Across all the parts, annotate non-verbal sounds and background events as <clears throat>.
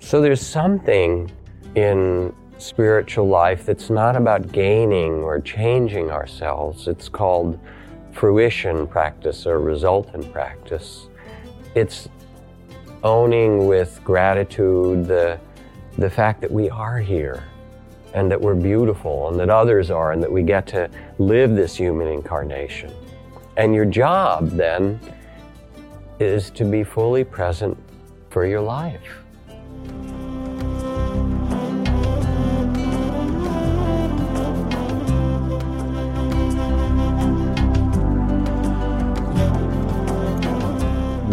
So there's something in spiritual life that's not about gaining or changing ourselves. It's called fruition practice or resultant practice. It's owning with gratitude the, the fact that we are here and that we're beautiful and that others are and that we get to live this human incarnation. And your job then is to be fully present for your life.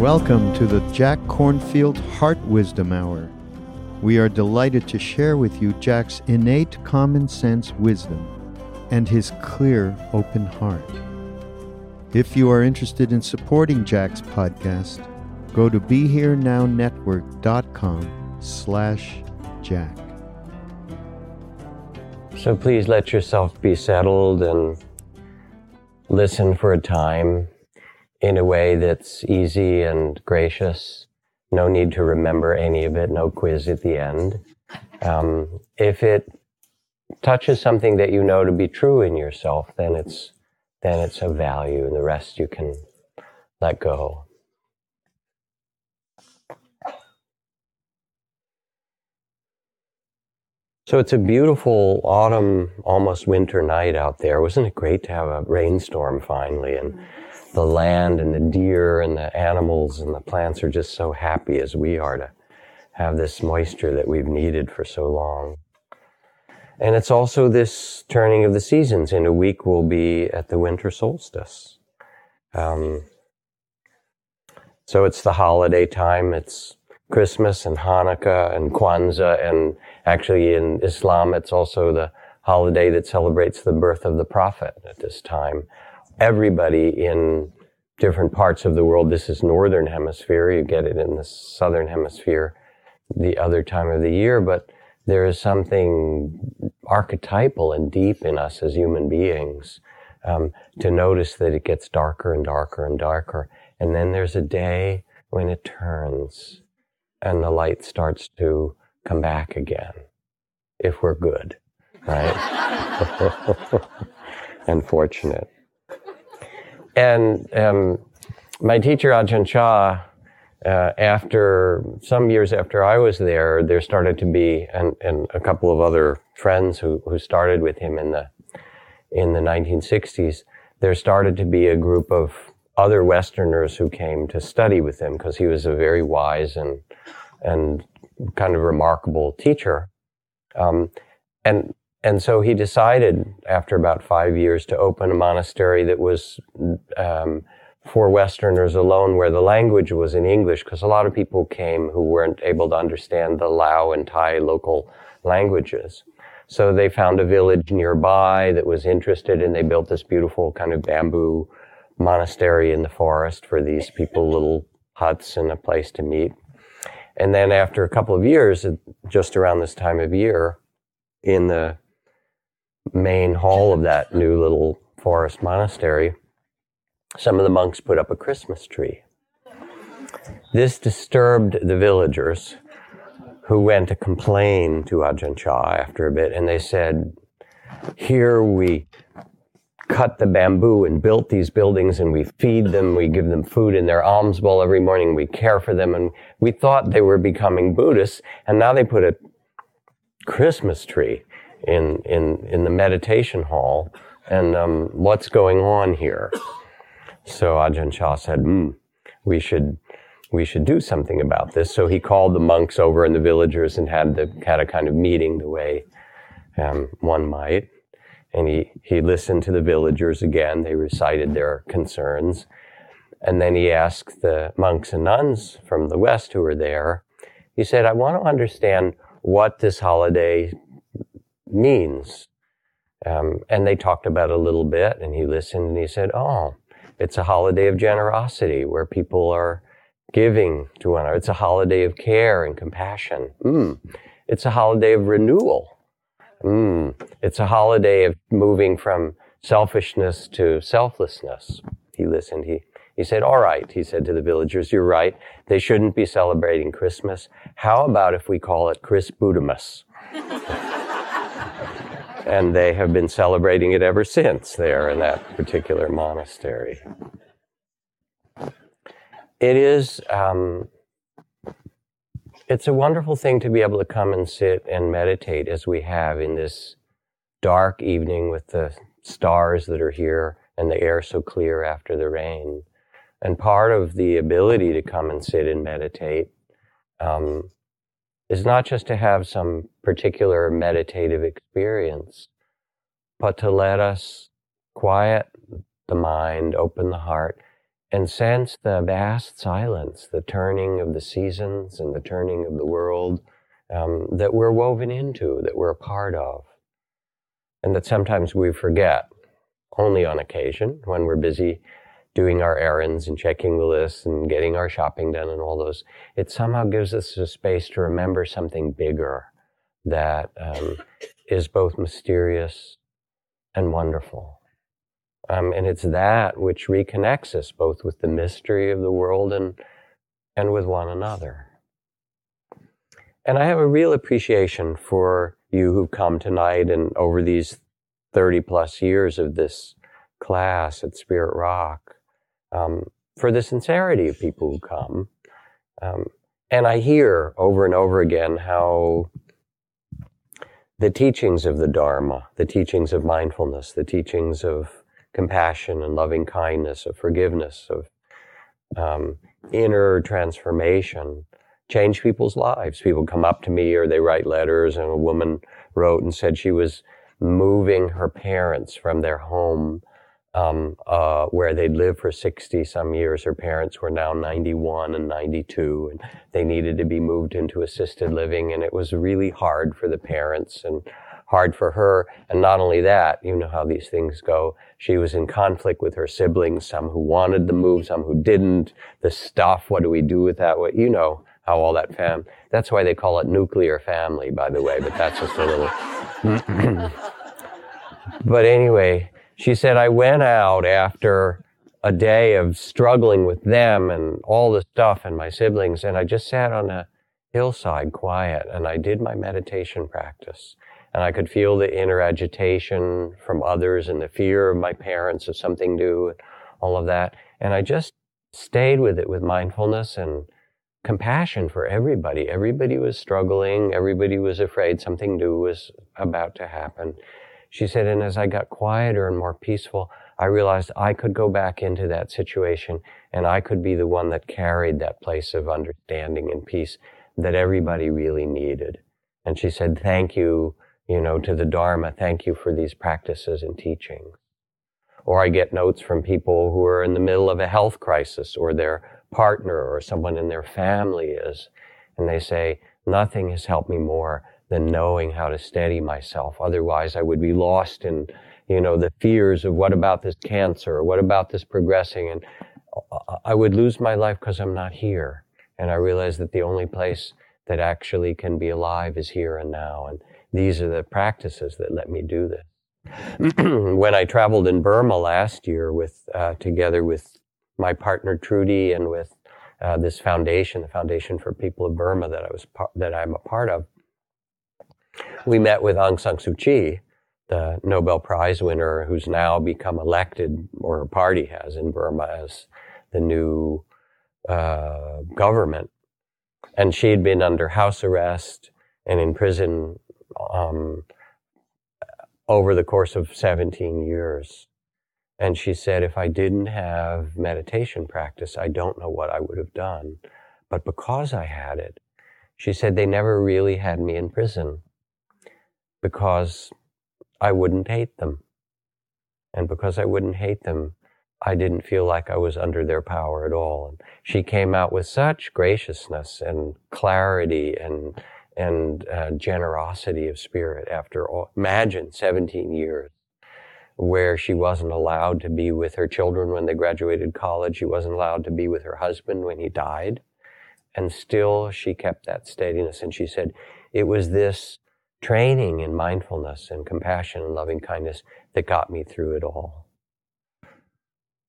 Welcome to the Jack Kornfield Heart Wisdom Hour. We are delighted to share with you Jack's innate common sense wisdom and his clear, open heart. If you are interested in supporting Jack's podcast, go to BeHereNowNetwork.com slash Jack. So please let yourself be settled and listen for a time in a way that's easy and gracious. No need to remember any of it, no quiz at the end. Um, if it touches something that you know to be true in yourself, then it's then it's of value, and the rest you can let go. So it's a beautiful autumn, almost winter night out there. Wasn't it great to have a rainstorm finally? And the land and the deer and the animals and the plants are just so happy as we are to have this moisture that we've needed for so long. And it's also this turning of the seasons. In a week, we'll be at the winter solstice. Um, so it's the holiday time. It's Christmas and Hanukkah and Kwanzaa. And actually, in Islam, it's also the holiday that celebrates the birth of the prophet at this time everybody in different parts of the world. This is northern hemisphere. You get it in the southern hemisphere the other time of the year, but there is something archetypal and deep in us as human beings um, to notice that it gets darker and darker and darker. And then there's a day when it turns and the light starts to come back again, if we're good, right? <laughs> and fortunate. And um, my teacher, Ajahn Chah, uh, after some years after I was there, there started to be, and, and a couple of other friends who, who started with him in the, in the 1960s, there started to be a group of other Westerners who came to study with him because he was a very wise and, and kind of remarkable teacher. Um, and and so he decided after about five years to open a monastery that was um, for Westerners alone, where the language was in English, because a lot of people came who weren't able to understand the Lao and Thai local languages. So they found a village nearby that was interested, and they built this beautiful kind of bamboo monastery in the forest for these people, little huts and a place to meet. And then after a couple of years, just around this time of year, in the main hall of that new little forest monastery, some of the monks put up a Christmas tree. This disturbed the villagers who went to complain to Ajahn Chah after a bit, and they said, Here we cut the bamboo and built these buildings, and we feed them, we give them food in their alms bowl every morning, we care for them, and we thought they were becoming Buddhists, and now they put a Christmas tree in, in, in the meditation hall. And um, what's going on here? So Ajahn Chah said, mm, we should we should do something about this. So he called the monks over and the villagers and had the had a kind of meeting the way um, one might. And he, he listened to the villagers again. They recited their concerns. And then he asked the monks and nuns from the West who were there, he said, I want to understand what this holiday means. Um, and they talked about a little bit, and he listened and he said, Oh, it's a holiday of generosity where people are giving to one another. It's a holiday of care and compassion. Mm. It's a holiday of renewal. Mm. It's a holiday of moving from selfishness to selflessness. He listened. He, he said, all right, he said to the villagers, you're right. They shouldn't be celebrating Christmas. How about if we call it Chris Budamus? <laughs> and they have been celebrating it ever since there in that particular monastery. It is um, it's a wonderful thing to be able to come and sit and meditate as we have in this dark evening with the stars that are here and the air so clear after the rain. And part of the ability to come and sit and meditate um, is not just to have some particular meditative experience, but to let us quiet the mind, open the heart, and sense the vast silence, the turning of the seasons and the turning of the world um, that we're woven into, that we're a part of. And that sometimes we forget, only on occasion, when we're busy doing our errands and checking the lists and getting our shopping done and all those. It somehow gives us a space to remember something bigger that um, is both mysterious and wonderful. Um, and it's that which reconnects us both with the mystery of the world and, and with one another. And I have a real appreciation for you who've come tonight and over these 30 plus years of this class at Spirit Rock, um, for the sincerity of people who come. Um, and I hear over and over again how the teachings of the Dharma, the teachings of mindfulness, the teachings of compassion and loving kindness, of forgiveness, of um, inner transformation, change people's lives. People come up to me or they write letters, and a woman wrote and said she was moving her parents from their home um, uh, where they'd lived for 60 some years. Her parents were now 91 and 92, and they needed to be moved into assisted living, and it was really hard for the parents and hard for her. And not only that, you know how these things go. She was in conflict with her siblings, some who wanted the move, some who didn't. The stuff, what do we do with that? What, you know how all that fam. That's why they call it nuclear family, by the way, but that's just a little. <clears throat> but anyway, she said, I went out after a day of struggling with them and all the stuff and my siblings, and I just sat on a hillside quiet and I did my meditation practice. And I could feel the inner agitation from others and the fear of my parents of something new, and all of that. And I just stayed with it with mindfulness and compassion for everybody. Everybody was struggling. Everybody was afraid something new was about to happen. She said, and as I got quieter and more peaceful, I realized I could go back into that situation and I could be the one that carried that place of understanding and peace that everybody really needed. And she said, thank you you know, to the Dharma, thank you for these practices and teachings. Or I get notes from people who are in the middle of a health crisis or their partner or someone in their family is, and they say, nothing has helped me more than knowing how to steady myself. Otherwise I would be lost in, you know, the fears of what about this cancer or what about this progressing and I would lose my life because I'm not here. And I realize that the only place that actually can be alive is here and now. And these are the practices that let me do this. <clears throat> when I traveled in Burma last year with, uh, together with my partner Trudy and with uh, this foundation, the Foundation for People of Burma that I was par- that I'm a part of, we met with Aung San Suu Kyi, the Nobel Prize winner, who's now become elected, or her party has in Burma as the new uh, government. And she had been under house arrest and in prison um, over the course of 17 years. And she said, if I didn't have meditation practice, I don't know what I would have done. But because I had it, she said they never really had me in prison because I wouldn't hate them. And because I wouldn't hate them, I didn't feel like I was under their power at all. And she came out with such graciousness and clarity and and uh, generosity of spirit after all. Imagine 17 years where she wasn't allowed to be with her children when they graduated college. She wasn't allowed to be with her husband when he died. And still she kept that steadiness. And she said, it was this training in mindfulness and compassion and loving kindness that got me through it all.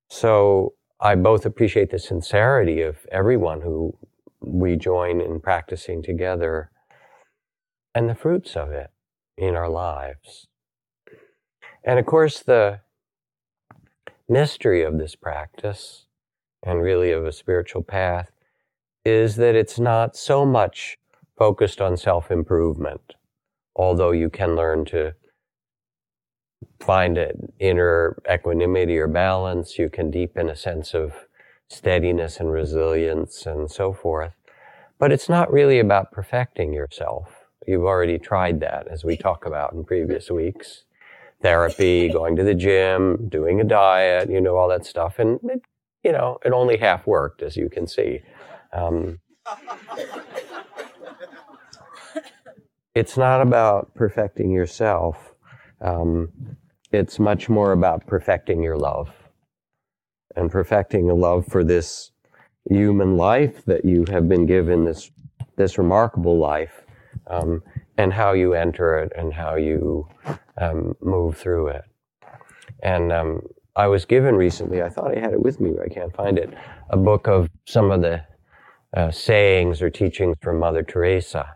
So I both appreciate the sincerity of everyone who we join in practicing together and the fruits of it in our lives. And of course, the mystery of this practice, and really of a spiritual path, is that it's not so much focused on self improvement, although you can learn to find an inner equanimity or balance, you can deepen a sense of steadiness and resilience and so forth. But it's not really about perfecting yourself. You've already tried that, as we talk about in previous weeks. Therapy, going to the gym, doing a diet, you know, all that stuff. And, it, you know, it only half worked, as you can see. Um, it's not about perfecting yourself. Um, it's much more about perfecting your love and perfecting a love for this human life that you have been given this this remarkable life um, and how you enter it and how you um, move through it. And um, I was given recently, I thought I had it with me, but I can't find it, a book of some of the uh, sayings or teachings from Mother Teresa.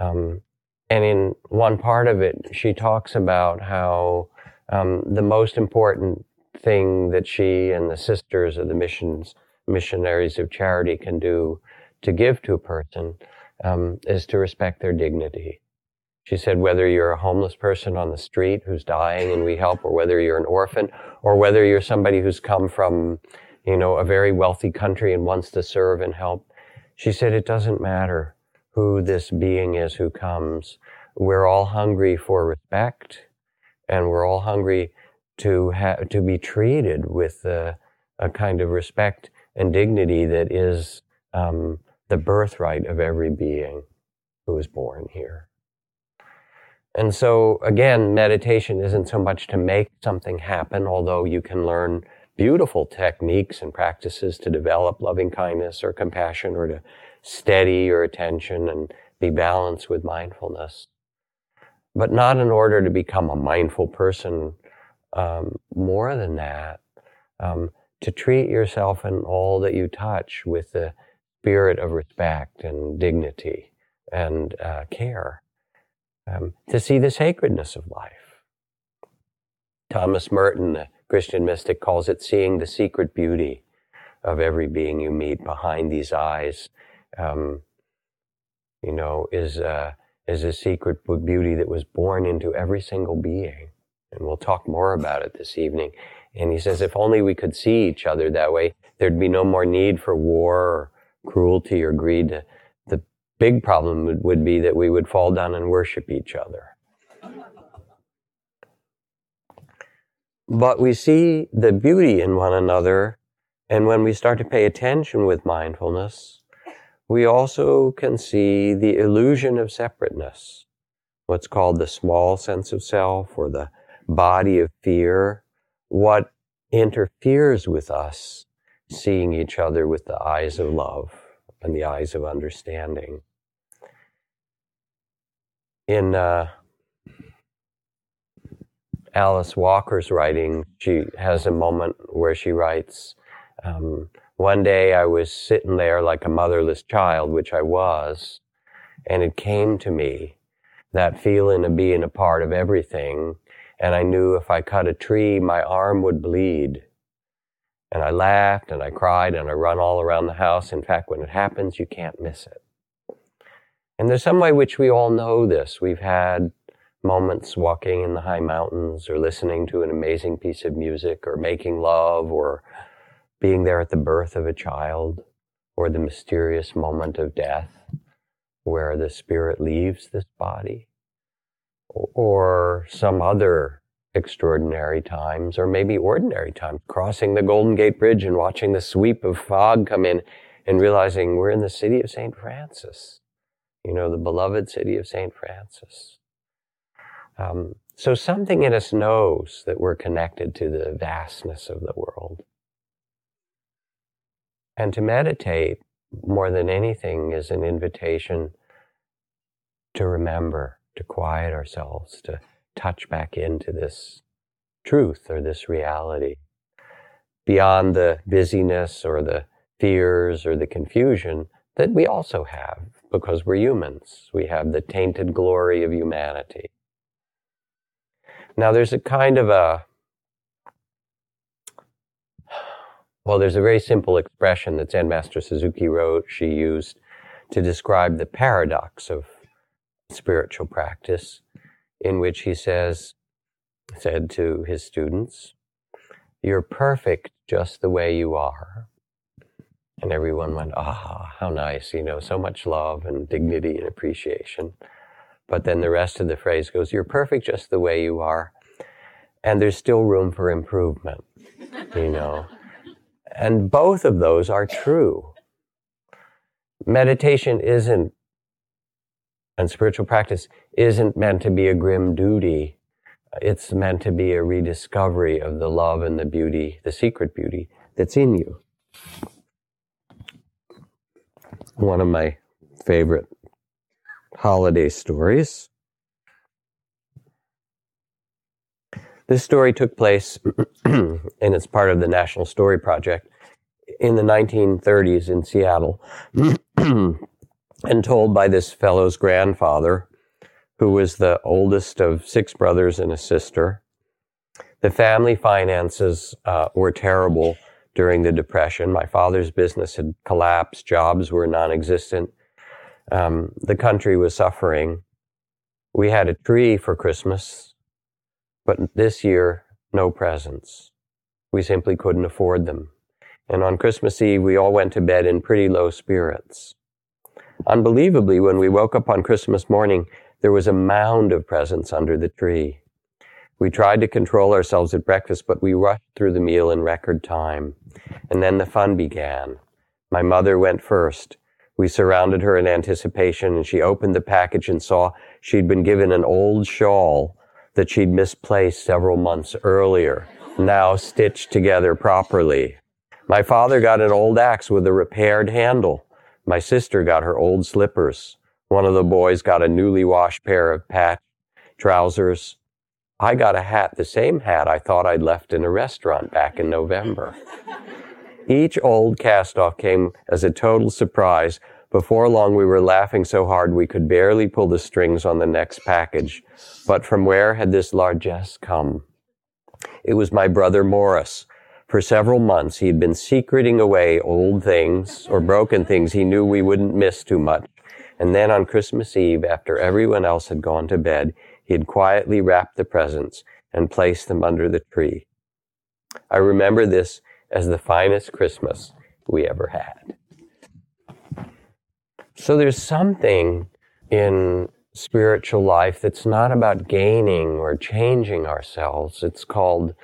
Um, and in one part of it, she talks about how um, the most important thing that she and the sisters of the missions, missionaries of charity can do to give to a person um, is to respect their dignity. She said, whether you're a homeless person on the street who's dying and we help, or whether you're an orphan, or whether you're somebody who's come from, you know, a very wealthy country and wants to serve and help, she said, it doesn't matter who this being is who comes. We're all hungry for respect and we're all hungry to have, to be treated with a, a kind of respect and dignity that is, um, the birthright of every being who is born here. And so, again, meditation isn't so much to make something happen, although you can learn beautiful techniques and practices to develop loving kindness or compassion or to steady your attention and be balanced with mindfulness. But not in order to become a mindful person. Um, more than that, um, to treat yourself and all that you touch with the spirit of respect and dignity and uh, care, um, to see the sacredness of life. Thomas Merton, the Christian mystic, calls it seeing the secret beauty of every being you meet behind these eyes. Um, you know, is uh, is a secret beauty that was born into every single being, and we'll talk more about it this evening. And he says, if only we could see each other that way, there'd be no more need for war cruelty or greed. The big problem would, be that we would fall down and worship each other. But we see the beauty in one another, and when we start to pay attention with mindfulness, we also can see the illusion of separateness, what's called the small sense of self or the body of fear, what interferes with us seeing each other with the eyes of love and the eyes of understanding. In uh, Alice Walker's writing, she has a moment where she writes, um, One day I was sitting there like a motherless child, which I was, and it came to me that feeling of being a part of everything. And I knew if I cut a tree, my arm would bleed. And I laughed and I cried and I run all around the house. In fact, when it happens, you can't miss it. And there's some way which we all know this. We've had moments walking in the high mountains or listening to an amazing piece of music or making love or being there at the birth of a child or the mysterious moment of death where the spirit leaves this body or some other extraordinary times or maybe ordinary times crossing the golden gate bridge and watching the sweep of fog come in and realizing we're in the city of st francis. You know the beloved city of st francis. Um, so something in us knows that we're connected to the vastness of the world. And to meditate more than anything is an invitation to remember, to quiet ourselves, to touch back into this truth or this reality beyond the busyness or the fears or the confusion that we also have because we're humans. We have the tainted glory of humanity. Now, there's a kind of a Well, there's a very simple expression that Zen Master Suzuki wrote, she used to describe the paradox of spiritual practice, in which he says, said to his students, You're perfect just the way you are. And everyone went, Ah, how nice, you know, so much love and dignity and appreciation. But then the rest of the phrase goes, You're perfect just the way you are. And there's still room for improvement, you know. And both of those are true. Meditation isn't, and spiritual practice isn't meant to be a grim duty. It's meant to be a rediscovery of the love and the beauty, the secret beauty that's in you. One of my favorite holiday stories This story took place, <clears throat> and it's part of the National Story Project, in the 1930s in Seattle, <clears throat> and told by this fellow's grandfather, who was the oldest of six brothers and a sister. The family finances uh, were terrible during the Depression. My father's business had collapsed, jobs were non existent. Um, the country was suffering. We had a tree for Christmas but this year, no presents. We simply couldn't afford them. And on Christmas Eve, we all went to bed in pretty low spirits. Unbelievably, when we woke up on Christmas morning, there was a mound of presents under the tree. We tried to control ourselves at breakfast, but we rushed through the meal in record time. And then the fun began. My mother went first. We surrounded her in anticipation, and she opened the package and saw she'd been given an old shawl that she'd misplaced several months earlier, now stitched together properly. My father got an old axe with a repaired handle. My sister got her old slippers. One of the boys got a newly washed pair of patch trousers. I got a hat, the same hat I thought I'd left in a restaurant back in November. Each old cast off came as a total surprise before long, we were laughing so hard we could barely pull the strings on the next package. But from where had this largesse come? It was my brother Morris. For several months, he had been secreting away old things or broken things he knew we wouldn't miss too much. And then on Christmas Eve, after everyone else had gone to bed, he had quietly wrapped the presents and placed them under the tree. I remember this as the finest Christmas we ever had. So there's something in spiritual life that's not about gaining or changing ourselves. It's called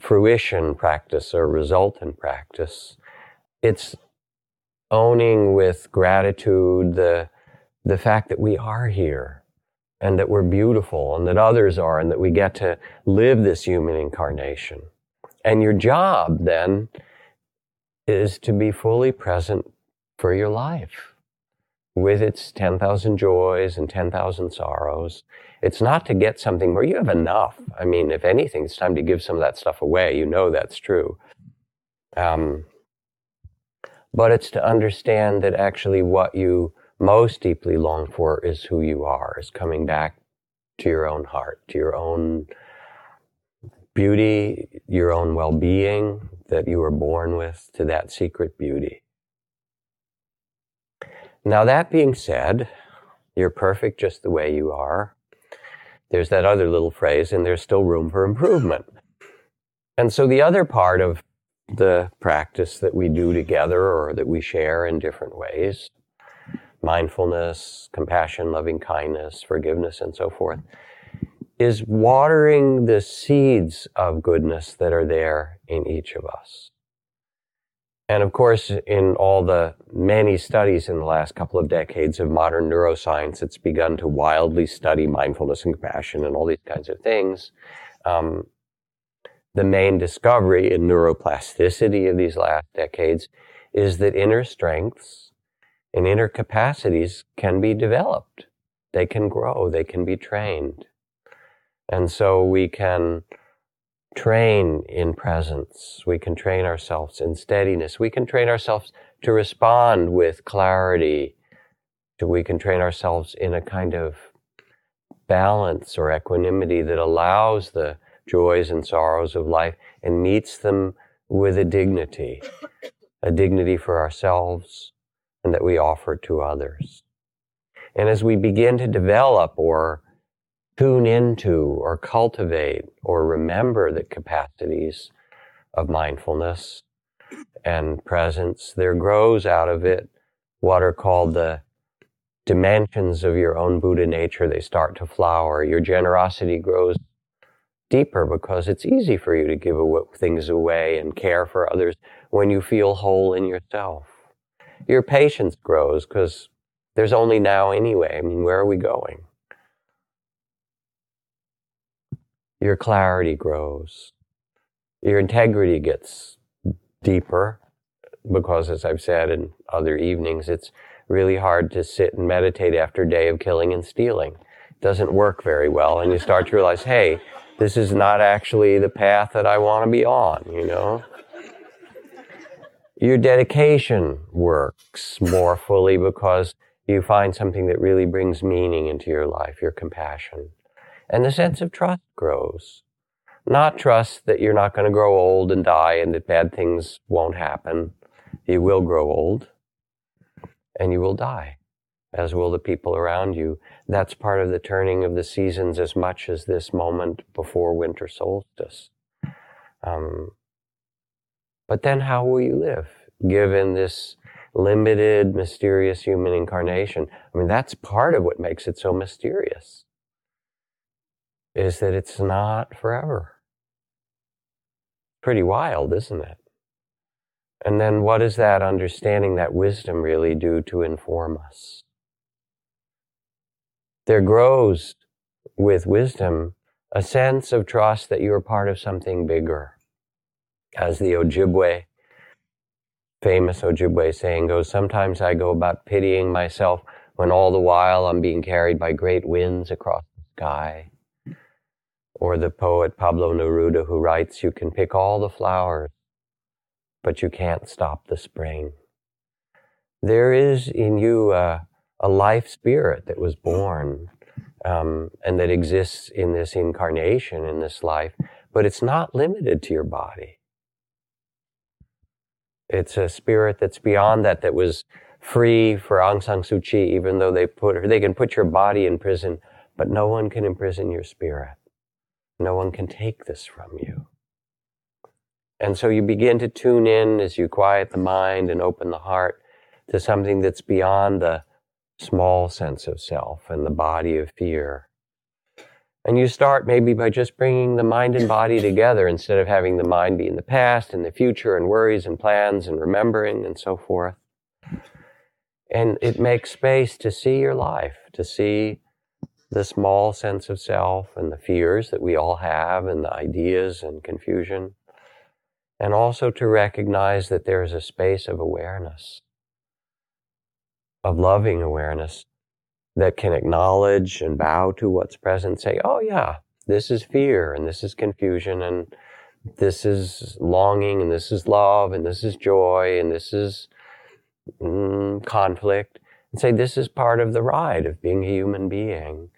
fruition practice or resultant practice. It's owning with gratitude the, the fact that we are here and that we're beautiful and that others are and that we get to live this human incarnation. And your job then is to be fully present for your life with its 10,000 joys and 10,000 sorrows. It's not to get something where you have enough. I mean, if anything, it's time to give some of that stuff away. You know that's true. Um, but it's to understand that actually what you most deeply long for is who you are, is coming back to your own heart, to your own beauty, your own well being that you were born with, to that secret beauty. Now, that being said, you're perfect just the way you are. There's that other little phrase, and there's still room for improvement. And so the other part of the practice that we do together or that we share in different ways mindfulness, compassion, loving kindness, forgiveness, and so forth is watering the seeds of goodness that are there in each of us. And of course, in all the many studies in the last couple of decades of modern neuroscience, it's begun to wildly study mindfulness and compassion and all these kinds of things. Um, the main discovery in neuroplasticity of these last decades is that inner strengths and inner capacities can be developed. They can grow, they can be trained. And so we can train in presence. We can train ourselves in steadiness. We can train ourselves to respond with clarity. We can train ourselves in a kind of balance or equanimity that allows the joys and sorrows of life and meets them with a dignity, a dignity for ourselves and that we offer to others. And as we begin to develop or tune into or cultivate or remember the capacities of mindfulness and presence, there grows out of it what are called the dimensions of your own Buddha nature. They start to flower. Your generosity grows deeper because it's easy for you to give things away and care for others when you feel whole in yourself. Your patience grows because there's only now anyway. I mean, where are we going? Your clarity grows. Your integrity gets deeper because, as I've said in other evenings, it's really hard to sit and meditate after a day of killing and stealing. It doesn't work very well. And you start to realize, hey, this is not actually the path that I want to be on, you know? Your dedication works more fully because you find something that really brings meaning into your life, your compassion. And the sense of trust grows. Not trust that you're not going to grow old and die and that bad things won't happen. You will grow old and you will die, as will the people around you. That's part of the turning of the seasons as much as this moment before winter solstice. Um, but then how will you live given this limited, mysterious human incarnation? I mean, that's part of what makes it so mysterious is that it's not forever. Pretty wild, isn't it? And then what does that understanding, that wisdom really do to inform us? There grows with wisdom a sense of trust that you are part of something bigger. As the Ojibwe, famous Ojibwe saying goes, sometimes I go about pitying myself when all the while I'm being carried by great winds across the sky. Or the poet Pablo Neruda who writes, You can pick all the flowers, but you can't stop the spring. There is in you a, a life spirit that was born um, and that exists in this incarnation, in this life, but it's not limited to your body. It's a spirit that's beyond that, that was free for Aung San Suu Kyi, even though they put her, they can put your body in prison, but no one can imprison your spirit. No one can take this from you. And so you begin to tune in as you quiet the mind and open the heart to something that's beyond the small sense of self and the body of fear. And you start maybe by just bringing the mind and body together instead of having the mind be in the past and the future and worries and plans and remembering and so forth. And it makes space to see your life, to see the small sense of self and the fears that we all have and the ideas and confusion. And also to recognize that there is a space of awareness, of loving awareness that can acknowledge and bow to what's present, say, oh yeah, this is fear and this is confusion and this is longing and this is love and this is joy and this is mm, conflict. And say, this is part of the ride of being a human being.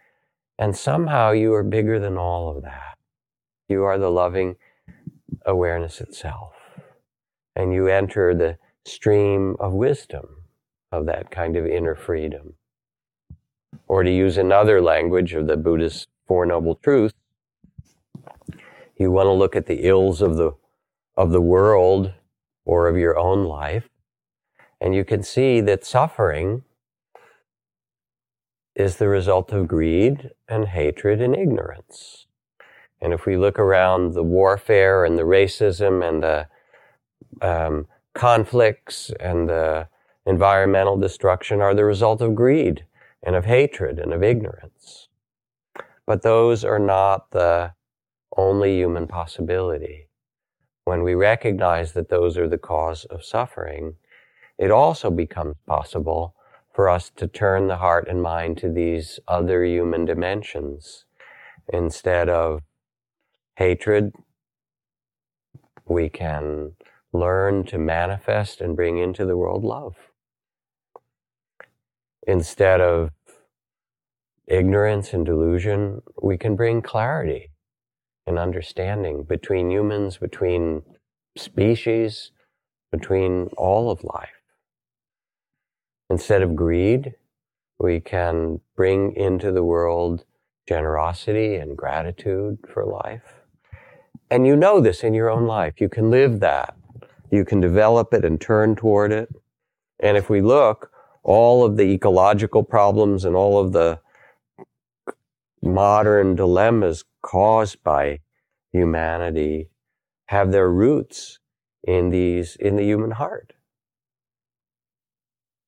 And somehow you are bigger than all of that. You are the loving awareness itself. And you enter the stream of wisdom of that kind of inner freedom. Or to use another language of the Buddhist Four Noble Truths, you want to look at the ills of the of the world or of your own life, and you can see that suffering is the result of greed and hatred and ignorance. And if we look around the warfare and the racism and the um, conflicts and the environmental destruction are the result of greed and of hatred and of ignorance. But those are not the only human possibility. When we recognize that those are the cause of suffering, it also becomes possible for us to turn the heart and mind to these other human dimensions. Instead of hatred, we can learn to manifest and bring into the world love. Instead of ignorance and delusion, we can bring clarity and understanding between humans, between species, between all of life. Instead of greed, we can bring into the world generosity and gratitude for life. And you know this in your own life. You can live that. You can develop it and turn toward it. And if we look, all of the ecological problems and all of the modern dilemmas caused by humanity have their roots in these, in the human heart.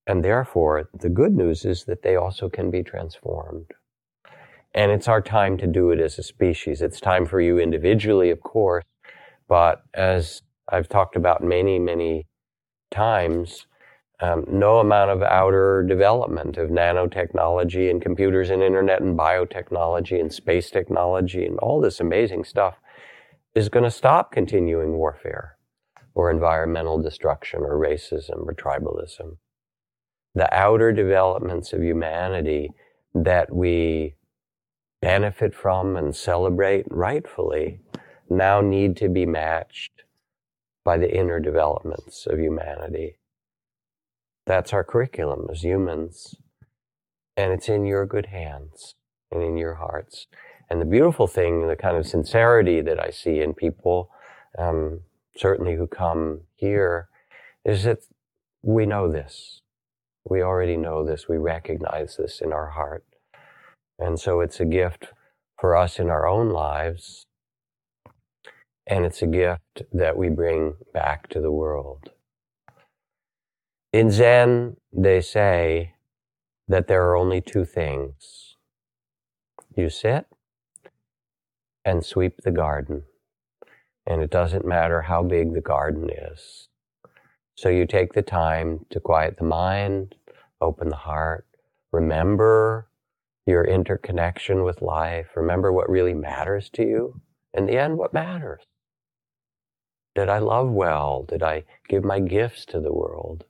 And therefore, the good news is that they also can be transformed. And it's our time to do it as a species. It's time for you individually, of course, but as I've talked about many, many times, um, no amount of outer development of nanotechnology and computers and internet and biotechnology and space technology and all this amazing stuff is going to stop continuing warfare or environmental destruction or racism or tribalism the outer developments of humanity that we benefit from and celebrate rightfully now need to be matched by the inner developments of humanity. That's our curriculum as humans. And it's in your good hands and in your hearts. And the beautiful thing, the kind of sincerity that I see in people, um, certainly who come here, is that we know this. We already know this. We recognize this in our heart. And so it's a gift for us in our own lives. And it's a gift that we bring back to the world. In Zen, they say that there are only two things you sit and sweep the garden. And it doesn't matter how big the garden is. So you take the time to quiet the mind, open the heart, remember your interconnection with life, remember what really matters to you. In the end, what matters? Did I love well? Did I give my gifts to the world?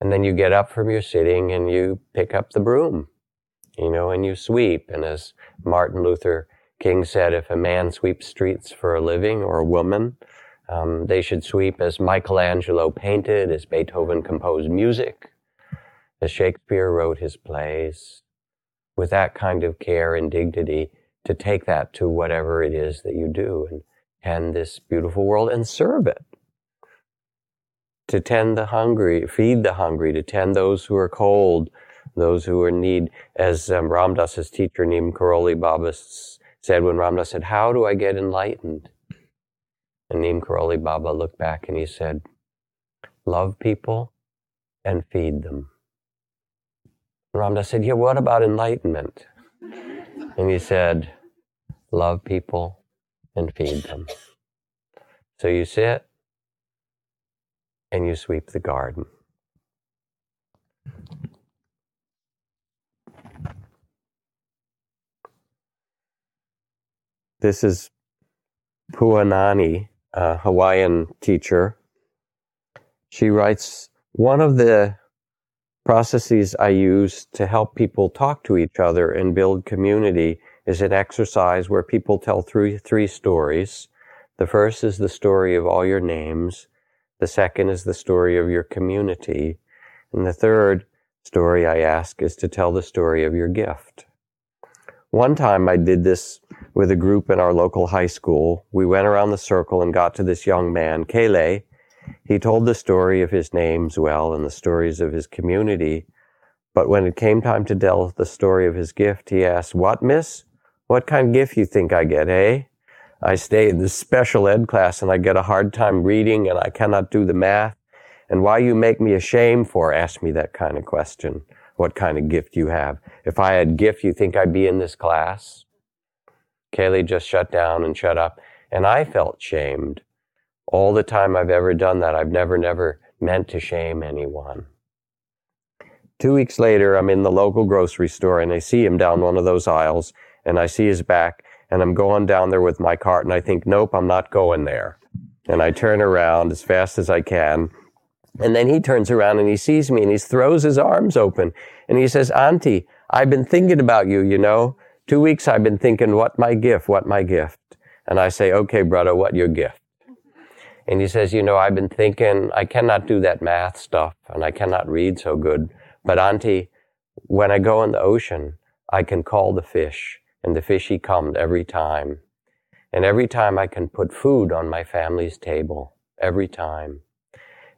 And then you get up from your sitting and you pick up the broom, you know, and you sweep. And as Martin Luther King said, if a man sweeps streets for a living or a woman, um, they should sweep as Michelangelo painted, as Beethoven composed music, as Shakespeare wrote his plays, with that kind of care and dignity to take that to whatever it is that you do and tend this beautiful world and serve it. To tend the hungry, feed the hungry, to tend those who are cold, those who are in need. As um, Ram Dass's teacher, Neem Karoli Baba, said when Ram Dass said, How do I get enlightened? And Neem Karoli Baba looked back and he said, Love people and feed them. And Ram Dass said, Yeah, what about enlightenment? And he said, Love people and feed them. So you sit and you sweep the garden. This is Puanani a Hawaiian teacher. She writes, one of the processes I use to help people talk to each other and build community is an exercise where people tell three, three stories. The first is the story of all your names. The second is the story of your community. And the third story I ask is to tell the story of your gift. One time I did this with a group in our local high school. We went around the circle and got to this young man, Kele. He told the story of his names well and the stories of his community. But when it came time to tell the story of his gift, he asked, What, miss? What kind of gift you think I get, eh? I stay in this special ed class and I get a hard time reading and I cannot do the math. And why you make me ashamed for? Ask me that kind of question. What kind of gift you have? If I had gift, you think I'd be in this class? Kele just shut down and shut up. And I felt shamed. All the time I've ever done that, I've never, never meant to shame anyone. Two weeks later, I'm in the local grocery store and I see him down one of those aisles and I see his back and I'm going down there with my cart and I think, nope, I'm not going there. And I turn around as fast as I can. And then he turns around and he sees me and he throws his arms open and he says, Auntie, I've been thinking about you, you know. Two weeks I've been thinking, what my gift, what my gift. And I say, okay, brother, what your gift? And he says, you know, I've been thinking, I cannot do that math stuff and I cannot read so good. But Auntie, when I go in the ocean, I can call the fish and the fish he comes every time. And every time I can put food on my family's table. Every time.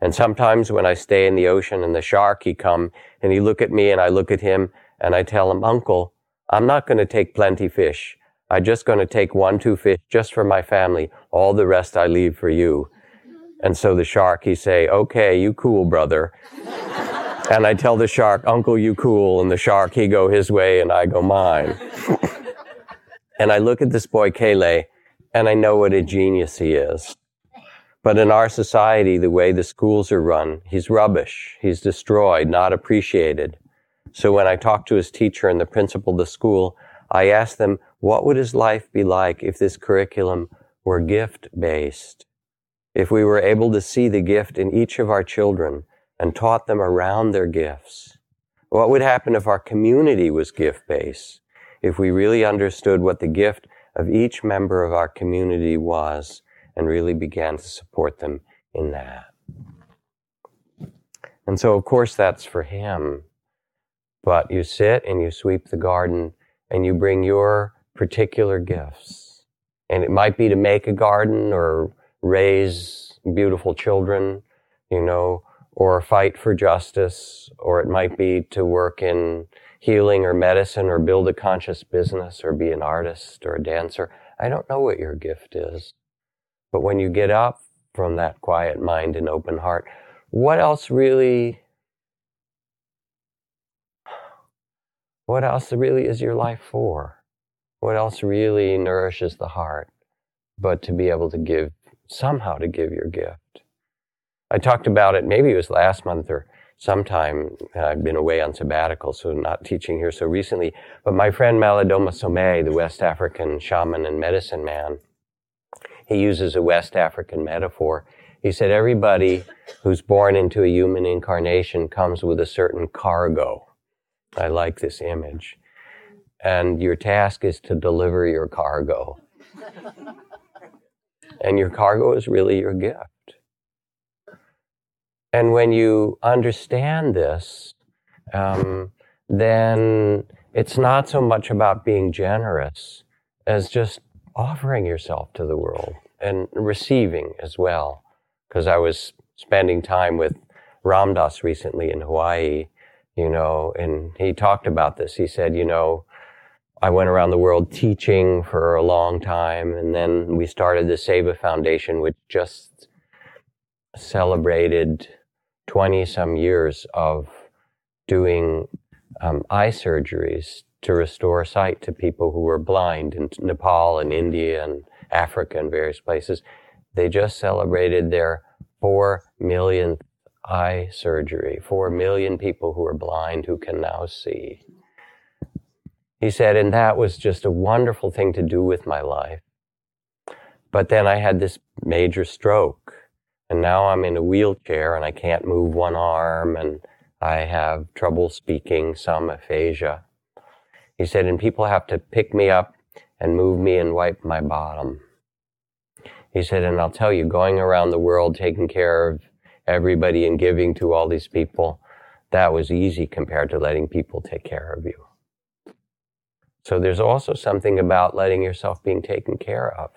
And sometimes when I stay in the ocean and the shark, he come and he look at me and I look at him and I tell him, Uncle, I'm not going to take plenty fish. I'm just going to take one, two fish just for my family. All the rest I leave for you. And so the shark, he say, okay, you cool, brother. <laughs> and I tell the shark, Uncle, you cool. And the shark, he go his way and I go mine. <laughs> And I look at this boy, Kele, and I know what a genius he is. But in our society, the way the schools are run, he's rubbish. He's destroyed, not appreciated. So when I talk to his teacher and the principal of the school, I ask them, what would his life be like if this curriculum were gift based? If we were able to see the gift in each of our children and taught them around their gifts? What would happen if our community was gift based? if we really understood what the gift of each member of our community was and really began to support them in that. And so, of course, that's for him. But you sit and you sweep the garden and you bring your particular gifts. And it might be to make a garden or raise beautiful children, you know, or fight for justice, or it might be to work in healing or medicine or build a conscious business or be an artist or a dancer. I don't know what your gift is. But when you get up from that quiet mind and open heart, what else really, what else really is your life for? What else really nourishes the heart but to be able to give, somehow to give your gift? I talked about it, maybe it was last month or sometime. I've been away on sabbatical, so not teaching here so recently. But my friend Malidoma Somé, the West African shaman and medicine man, he uses a West African metaphor. He said, everybody who's born into a human incarnation comes with a certain cargo. I like this image. And your task is to deliver your cargo. and your cargo is really your gift. And when you understand this, um, then it's not so much about being generous as just offering yourself to the world and receiving as well. Because I was spending time with Ram Dass recently in Hawaii, you know, and he talked about this. He said, you know, I went around the world teaching for a long time, and then we started the Seva Foundation, which just celebrated 20 some years of doing um, eye surgeries to restore sight to people who were blind in Nepal and India and Africa and various places. They just celebrated their four millionth eye surgery. Four million people who are blind who can now see. He said, and that was just a wonderful thing to do with my life. But then I had this major stroke and now I'm in a wheelchair and I can't move one arm and I have trouble speaking, some aphasia. He said, and people have to pick me up and move me and wipe my bottom. He said, and I'll tell you, going around the world taking care of everybody and giving to all these people, that was easy compared to letting people take care of you. So there's also something about letting yourself being taken care of.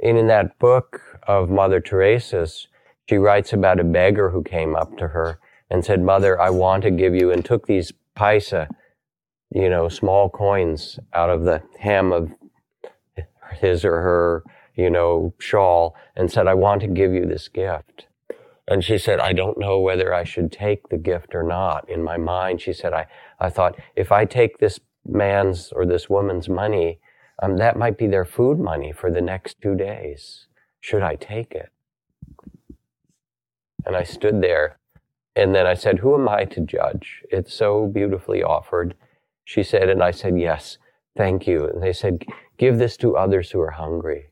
And in that book of Mother Teresa's, she writes about a beggar who came up to her and said, Mother, I want to give you, and took these paisa, you know, small coins out of the hem of his or her, you know, shawl and said, I want to give you this gift. And she said, I don't know whether I should take the gift or not. In my mind, she said, I, I thought, if I take this man's or this woman's money, um, that might be their food money for the next two days. Should I take it? And I stood there and then I said, Who am I to judge? It's so beautifully offered. She said, and I said, Yes, thank you. And they said, Give this to others who are hungry.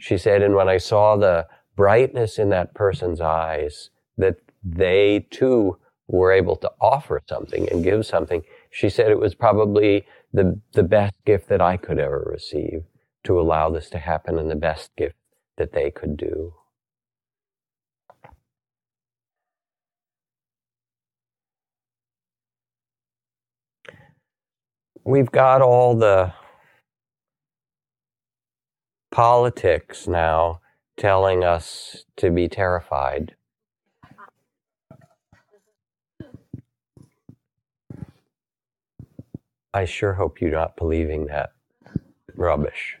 She said, and when I saw the brightness in that person's eyes, that they too were able to offer something and give something, she said it was probably the, the best gift that I could ever receive to allow this to happen and the best gift that they could do. We've got all the politics now telling us to be terrified. I sure hope you're not believing that rubbish.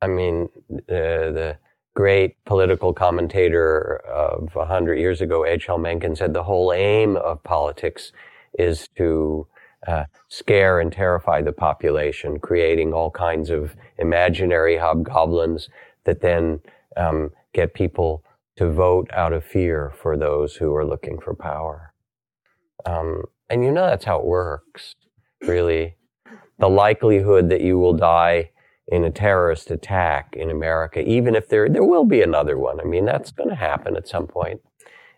I mean, uh, the great political commentator of 100 years ago, H.L. Mencken, said the whole aim of politics is to uh, scare and terrify the population, creating all kinds of imaginary hobgoblins that then um, get people to vote out of fear for those who are looking for power. Um, and you know that's how it works, really. The likelihood that you will die in a terrorist attack in America, even if there there will be another one. I mean, that's going to happen at some point.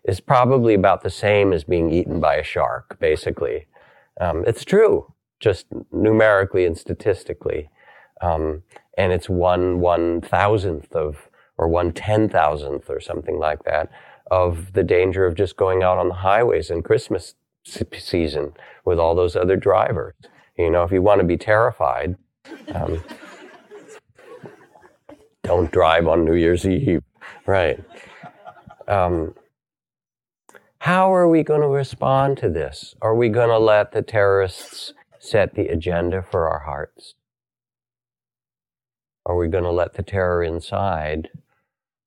Is probably about the same as being eaten by a shark, basically. Um, it's true, just numerically and statistically. Um, and it's one one thousandth of, or one ten thousandth or something like that, of the danger of just going out on the highways in Christmas season with all those other drivers. You know, if you want to be terrified, um, don't drive on New Year's Eve, right? Um, how are we going to respond to this? Are we going to let the terrorists set the agenda for our hearts? Are we going to let the terror inside?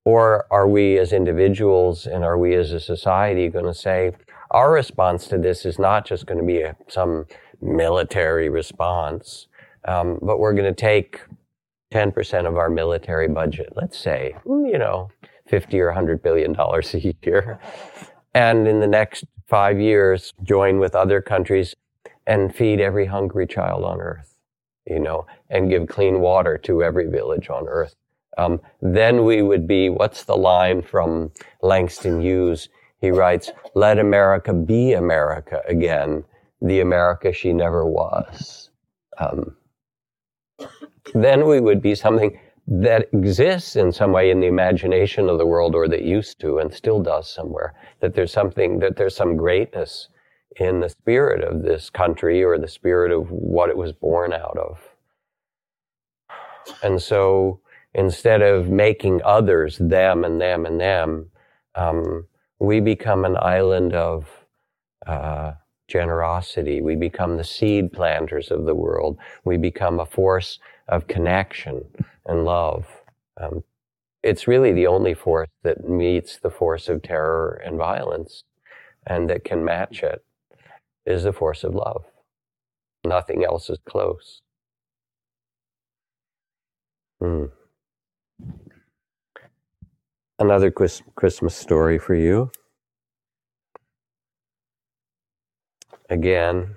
Or are we as individuals and are we as a society going to say, our response to this is not just going to be a, some military response, um, but we're going to take 10% of our military budget, let's say, you know, 50 or 100 billion dollars a year, and in the next five years join with other countries and feed every hungry child on earth, you know, and give clean water to every village on earth. Um, then we would be, what's the line from Langston Hughes? He writes, let America be America again, the America she never was. Um, then we would be something that exists in some way in the imagination of the world or that used to and still does somewhere that there's something that there's some greatness in the spirit of this country or the spirit of what it was born out of. And so instead of making others them and them and them um, we become an island of uh, generosity. We become the seed planters of the world. We become a force of connection and love. Um, it's really the only force that meets the force of terror and violence and that can match it is the force of love. Nothing else is close. Hmm. Another Christmas story for you. Again,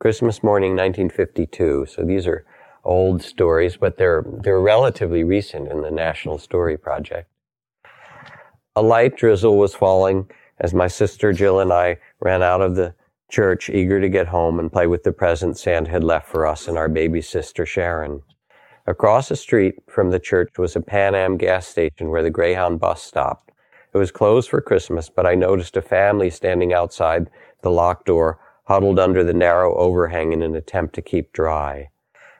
Christmas morning 1952. So these are old stories, but they're, they're relatively recent in the National Story Project. A light drizzle was falling as my sister Jill and I ran out of the church, eager to get home and play with the presents Santa had left for us and our baby sister Sharon. Across the street from the church was a Pan Am gas station where the Greyhound bus stopped. It was closed for Christmas, but I noticed a family standing outside the locked door huddled under the narrow overhang in an attempt to keep dry.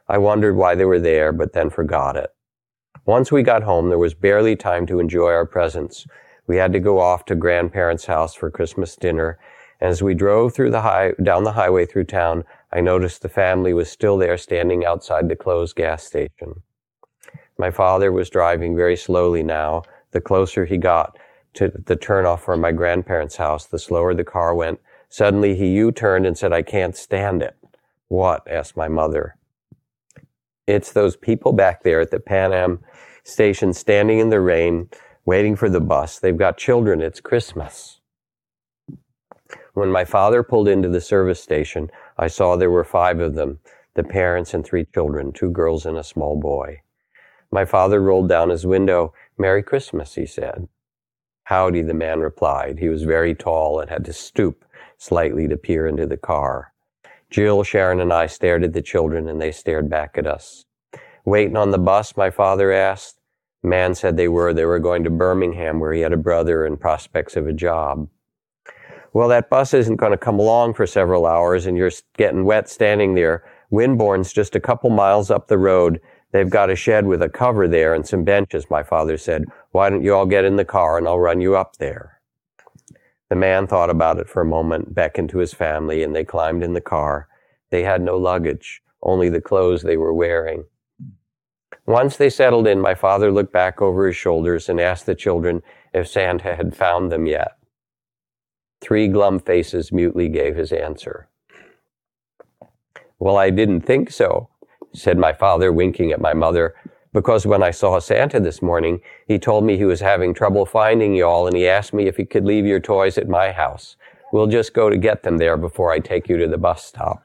I wondered why they were there, but then forgot it. Once we got home, there was barely time to enjoy our presents. We had to go off to grandparents' house for Christmas dinner, and as we drove through the high, down the highway through town, I noticed the family was still there standing outside the closed gas station. My father was driving very slowly now. The closer he got to the turnoff for my grandparents' house, the slower the car went. Suddenly he U-turned and said, I can't stand it. What? asked my mother. It's those people back there at the Pan Am station standing in the rain, waiting for the bus. They've got children. It's Christmas. When my father pulled into the service station, I saw there were five of them, the parents and three children, two girls and a small boy. My father rolled down his window. Merry Christmas, he said. Howdy, the man replied. He was very tall and had to stoop slightly to peer into the car. Jill, Sharon, and I stared at the children, and they stared back at us. Waiting on the bus, my father asked. Man said they were. They were going to Birmingham, where he had a brother and prospects of a job. Well, that bus isn't going to come along for several hours, and you're getting wet standing there. Winborne's just a couple miles up the road. They've got a shed with a cover there and some benches, my father said. Why don't you all get in the car and I'll run you up there? The man thought about it for a moment, beckoned to his family, and they climbed in the car. They had no luggage, only the clothes they were wearing. Once they settled in, my father looked back over his shoulders and asked the children if Santa had found them yet. Three glum faces mutely gave his answer. Well, I didn't think so, said my father, winking at my mother, because when I saw Santa this morning, he told me he was having trouble finding y'all and he asked me if he could leave your toys at my house. We'll just go to get them there before I take you to the bus stop.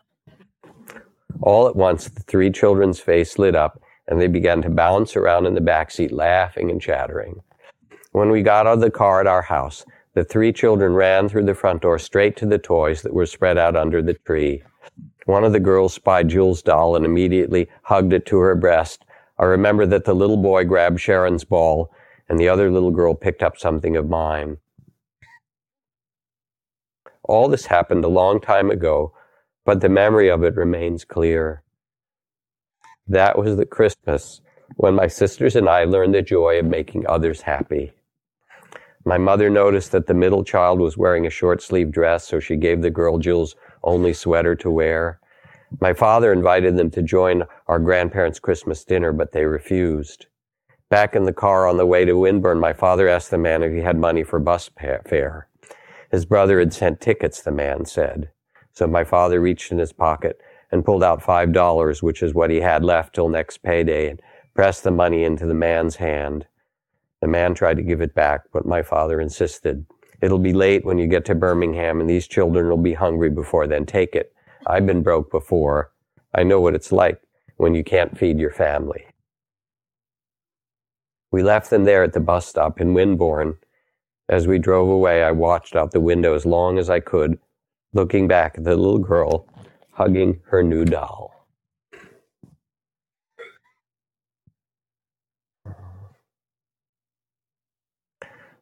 All at once, the three children's face lit up and they began to bounce around in the back seat, laughing and chattering. When we got out of the car at our house, the three children ran through the front door straight to the toys that were spread out under the tree. One of the girls spied Jill's doll and immediately hugged it to her breast. I remember that the little boy grabbed Sharon's ball and the other little girl picked up something of mine. All this happened a long time ago, but the memory of it remains clear. That was the Christmas when my sisters and I learned the joy of making others happy. My mother noticed that the middle child was wearing a short sleeved dress, so she gave the girl Jill's only sweater to wear. My father invited them to join our grandparents' Christmas dinner, but they refused. Back in the car on the way to Winborne, my father asked the man if he had money for bus fare. His brother had sent tickets, the man said. So my father reached in his pocket and pulled out five dollars, which is what he had left till next payday, and pressed the money into the man's hand. The man tried to give it back, but my father insisted. It'll be late when you get to Birmingham, and these children will be hungry before then. Take it. I've been broke before. I know what it's like when you can't feed your family. We left them there at the bus stop in Winborne. As we drove away, I watched out the window as long as I could, looking back at the little girl hugging her new doll.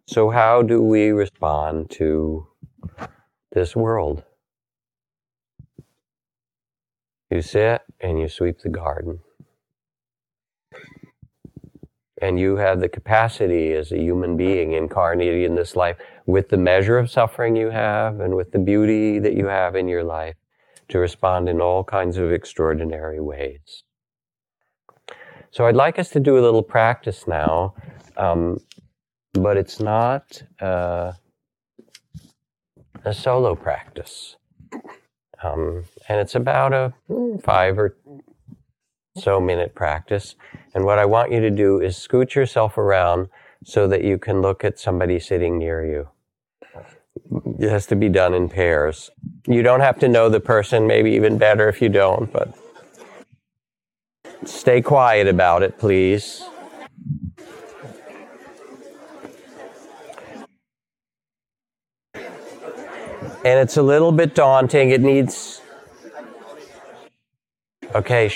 So, how do we respond to this world? You sit and you sweep the garden. And you have the capacity as a human being incarnated in this life with the measure of suffering you have and with the beauty that you have in your life to respond in all kinds of extraordinary ways. So I'd like us to do a little practice now. Um, but it's not uh, a solo practice. Um, and it's about a five or so minute practice. And what I want you to do is scoot yourself around so that you can look at somebody sitting near you. It has to be done in pairs. You don't have to know the person, maybe even better if you don't, but stay quiet about it, please. And it's a little bit daunting. It needs. Okay,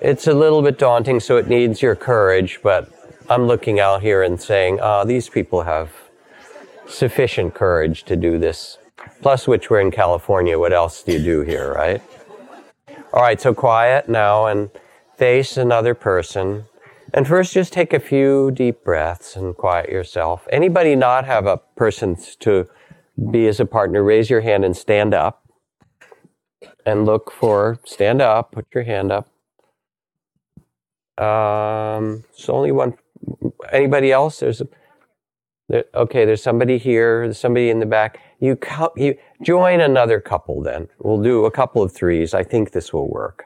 It's a little bit daunting, so it needs your courage, but I'm looking out here and saying, ah, oh, these people have sufficient courage to do this Plus, which we're in California. What else do you do here, right? All right, so quiet now and face another person. And first, just take a few deep breaths and quiet yourself. Anybody not have a person to be as a partner, raise your hand and stand up. And look for, stand up, put your hand up. Um, so only one. Anybody else? There's a, there, okay. There's somebody here. There's somebody in the back. You you join another couple. Then we'll do a couple of threes. I think this will work.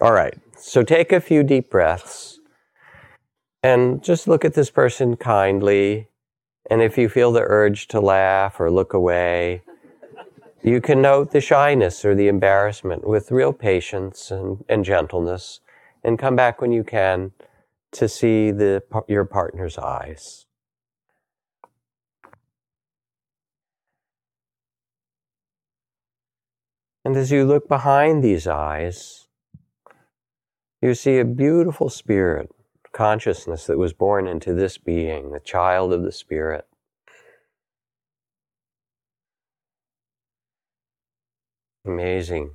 All right. So take a few deep breaths, and just look at this person kindly. And if you feel the urge to laugh or look away, you can note the shyness or the embarrassment with real patience and, and gentleness and come back when you can to see the, your partner's eyes. And as you look behind these eyes, you see a beautiful spirit, consciousness that was born into this being, the child of the spirit. Amazing.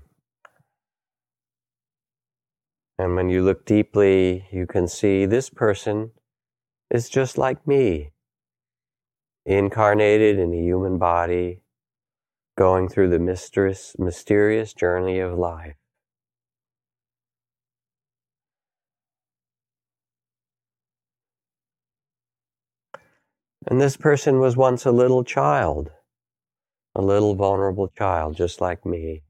And when you look deeply, you can see this person is just like me, incarnated in a human body, going through the mysterious, mysterious journey of life. And this person was once a little child, a little vulnerable child, just like me.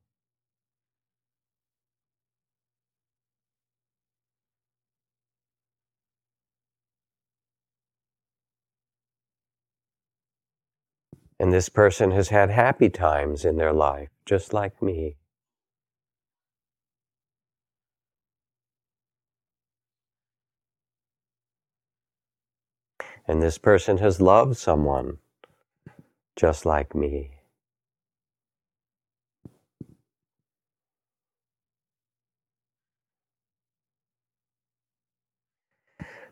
And this person has had happy times in their life, just like me. And this person has loved someone just like me.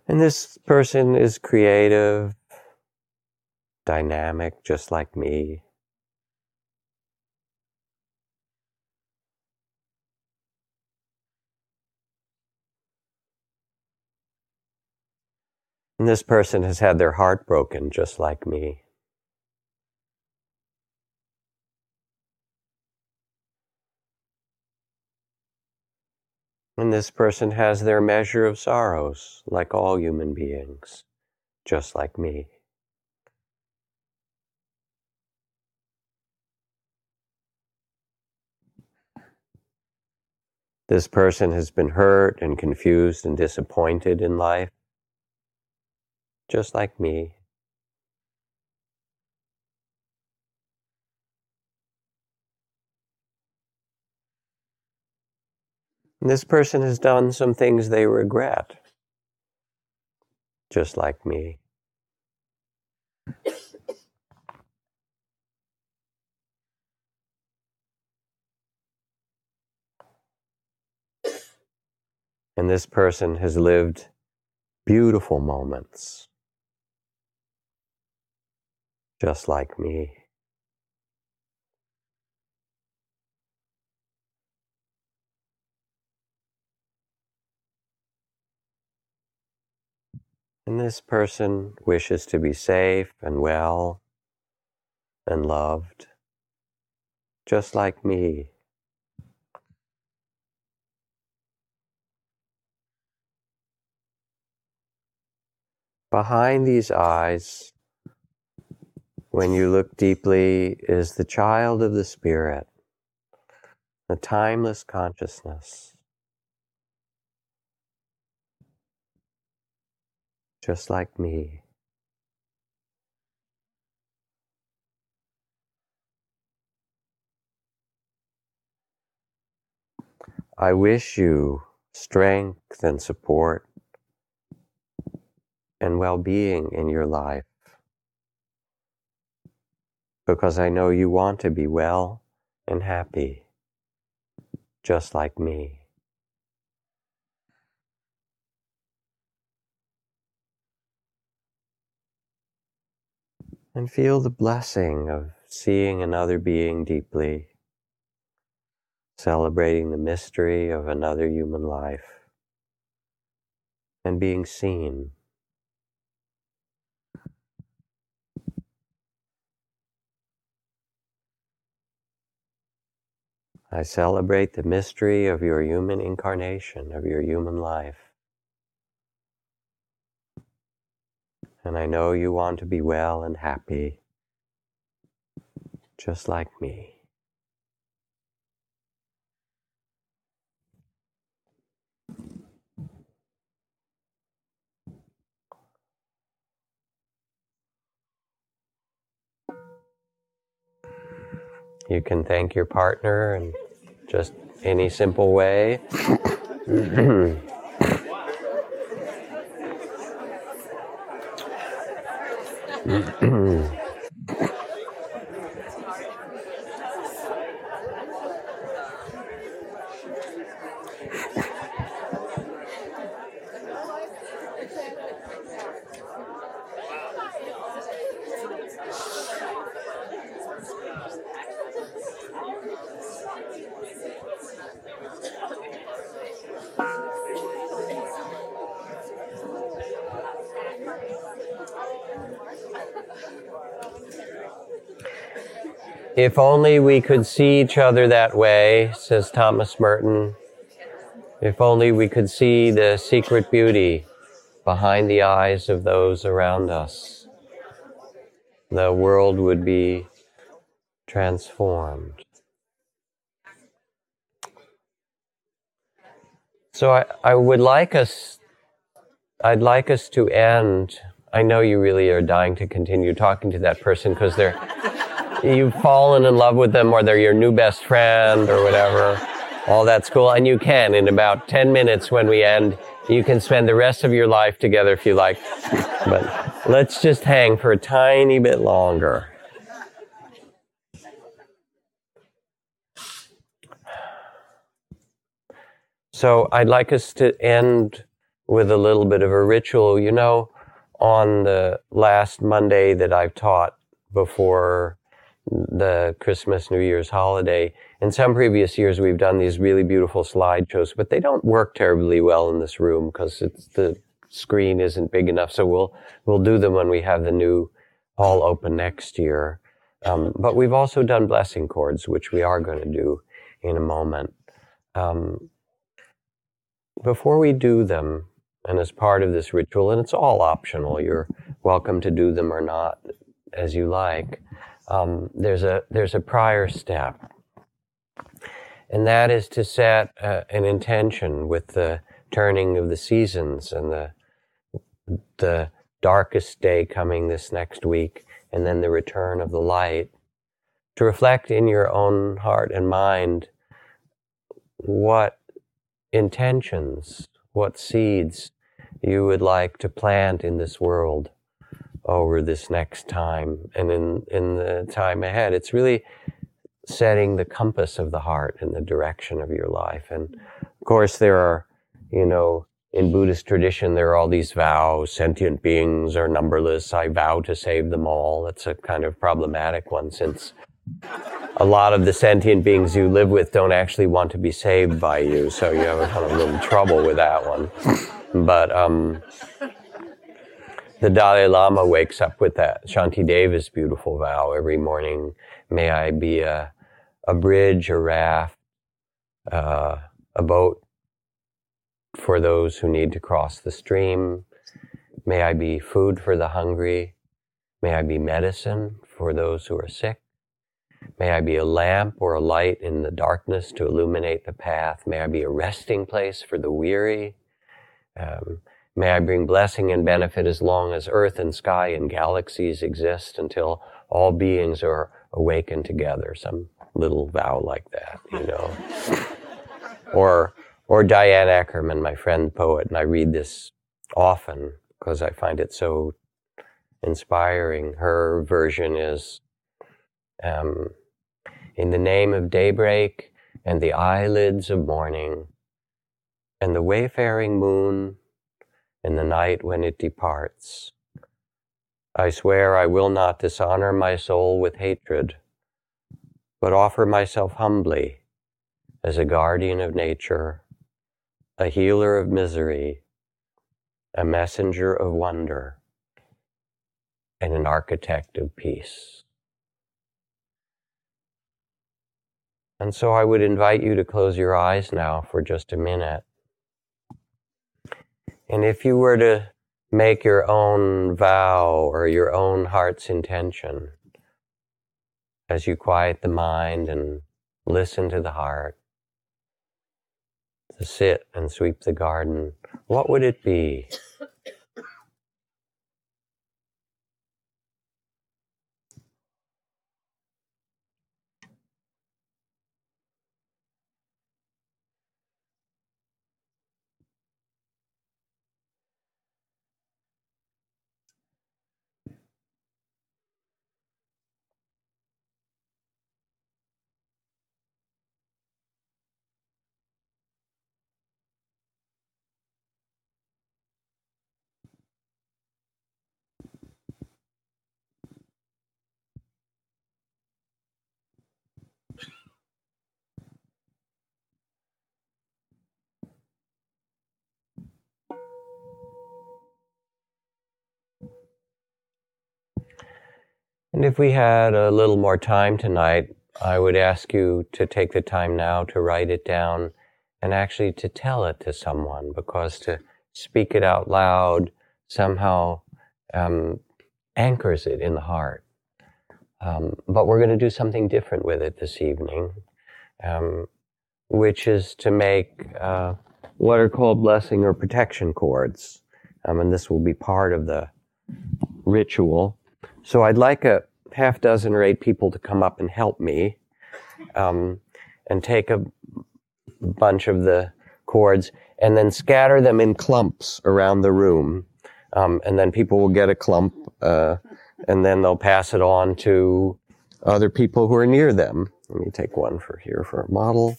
And this person is creative dynamic just like me. And this person has had their heart broken just like me. And this person has their measure of sorrows, like all human beings, just like me. This person has been hurt and confused and disappointed in life, just like me. This person has done some things they regret, just like me. And this person has lived beautiful moments, just like me. And this person wishes to be safe and well and loved, just like me. Behind these eyes, when you look deeply, is the child of the Spirit, the timeless consciousness. Just like me. I wish you strength and support and well being in your life. Because I know you want to be well and happy, just like me. And feel the blessing of seeing another being deeply, celebrating the mystery of another human life, and being seen. I celebrate the mystery of your human incarnation, of your human life. And I know you want to be well and happy, just like me. You can thank your partner in just any simple way. <clears throat> If only we could see each other that way, says Thomas Merton. If only we could see the secret beauty behind the eyes of those around us, the world would be transformed. So I, I would like us, I'd like us to end. I know you really are dying to continue talking to that person because they're you've fallen in love with them or they're your new best friend or whatever. All that's cool. And you can, in about 10 minutes when we end, you can spend the rest of your life together if you like. But let's just hang for a tiny bit longer. So I'd like us to end with a little bit of a ritual. You know, on the last Monday that I've taught before the Christmas, New Year's holiday. In some previous years, we've done these really beautiful slideshows, but they don't work terribly well in this room because the screen isn't big enough. So we'll we'll do them when we have the new hall open next year. Um, but we've also done blessing cords, which we are going to do in a moment. Um, before we do them, and as part of this ritual, and it's all optional, you're welcome to do them or not as you like um, there's a there's a prior step, and that is to set uh, an intention with the turning of the seasons and the the darkest day coming this next week, and then the return of the light. To reflect in your own heart and mind what intentions, what seeds you would like to plant in this world over this next time and in, in the time ahead. It's really setting the compass of the heart in the direction of your life. And of course, there are, you know, in Buddhist tradition, there are all these vows. Sentient beings are numberless. I vow to save them all. That's a kind of problematic one since a lot of the sentient beings you live with don't actually want to be saved by you. So you have a kind of little trouble with that one. But, um, the Dalai Lama wakes up with that Shantideva's beautiful vow every morning. May I be a, a bridge, a raft, uh, a boat for those who need to cross the stream. May I be food for the hungry. May I be medicine for those who are sick. May I be a lamp or a light in the darkness to illuminate the path. May I be a resting place for the weary. Um, May I bring blessing and benefit as long as earth and sky and galaxies exist until all beings are awakened together. Some little vow like that, you know. <laughs> or, or Diane Ackerman, my friend poet, and I read this often because I find it so inspiring. Her version is, um, in the name of daybreak and the eyelids of morning and the wayfaring moon in the night when it departs. I swear I will not dishonor my soul with hatred, but offer myself humbly as a guardian of nature, a healer of misery, a messenger of wonder, and an architect of peace. And so I would invite you to close your eyes now for just a minute. And if you were to make your own vow or your own heart's intention, as you quiet the mind and listen to the heart, to sit and sweep the garden, what would it be? And if we had a little more time tonight, I would ask you to take the time now to write it down and actually to tell it to someone because to speak it out loud somehow um, anchors it in the heart. Um, but we're going to do something different with it this evening, um, which is to make uh, what are called blessing or protection cords. Um, and this will be part of the ritual. So I'd like a half dozen or eight people to come up and help me um, and take a bunch of the cords and then scatter them in clumps around the room. Um, and then people will get a clump uh, and then they'll pass it on to other people who are near them. Let me take one for here for a model.